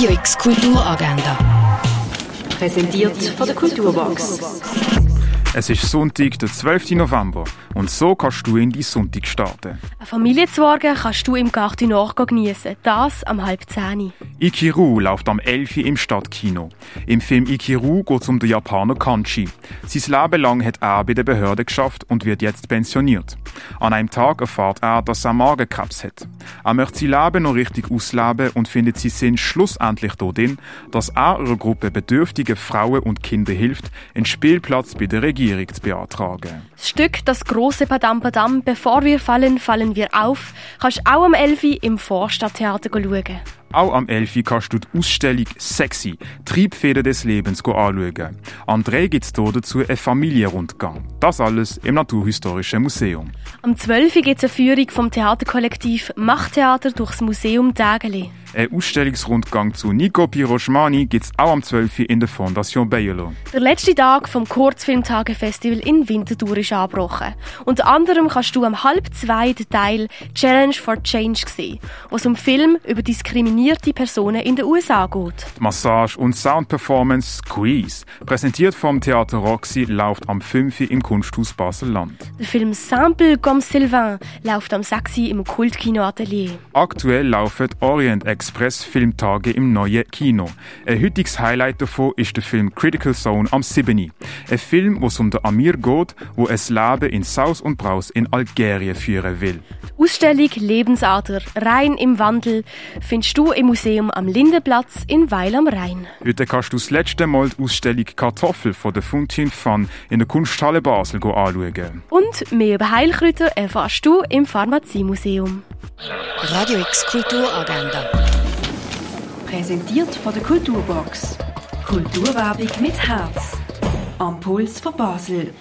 Radio X Kulturagenda. Präsentiert von der Kulturbox. Es ist Sonntag, der 12. November und so kannst du in die Sonntag starten. Ein Familienwagen kannst du im Garten Nord geniessen. Das am halb zehn. Ikiru läuft am 11. im Stadtkino. Im Film Ikiru geht es um den Japaner Kanchi. Sein Leben lang hat er bei der Behörde geschafft und wird jetzt pensioniert. An einem Tag erfahrt er, dass er Magenkrebs hat. Er möchte sein Leben noch richtig ausleben und findet seinen Sinn schlussendlich darin, dass er einer Gruppe bedürftige Frauen und Kinder hilft, einen Spielplatz bei der Regierung zu beantragen. Das Stück Das große Padam Padam, bevor wir fallen, fallen wir auf, kannst du auch am 11. im Vorstadttheater schauen. Auch am 11. kannst du die Ausstellung Sexy, Triebfeder des Lebens anschauen. Am 3 gibt es dazu einen Familienrundgang. Das alles im Naturhistorischen Museum. Am 12. gibt es eine Führung vom Theaterkollektiv Machttheater durchs Museum Dägeli. Ein Ausstellungsrundgang zu Nico Piroschmani gibt es auch am 12. in der Fondation Bayerlo. Der letzte Tag vom Kurzfilmtage-Festival in Winterthur ist angebrochen. Unter anderem kannst du am halb zwei den Teil Challenge for Change sehen, wo es um Film über diskriminierte Personen in den USA geht. Die Massage- und Soundperformance Squeeze, präsentiert vom Theater Roxy, läuft am 5. im Kunsthaus Basel-Land. Der Film Sample comme Sylvain läuft am 6. im Kultkino Atelier. Aktuell laufen Orient Express Filmtage im neuen Kino. Ein heutiges Highlight davon ist der Film Critical Zone am 7. Ein Film, wo es um den Amir geht, wo es Leben in Saus und Braus in Algerien führen will. Die Ausstellung Lebensader rein im Wandel findest du im Museum am Lindenplatz in Weil am Rhein. Heute kannst du das letzte Mal die Ausstellung Kartoffel von der Fontaine Fun in der Kunsthalle Basel anschauen. Und mehr über Heilkräuter erfährst du im Pharmaziemuseum. Radio X Kulturagenda. Präsentiert von der Kulturbox. Kulturwerbung mit Herz. Am Puls von Basel.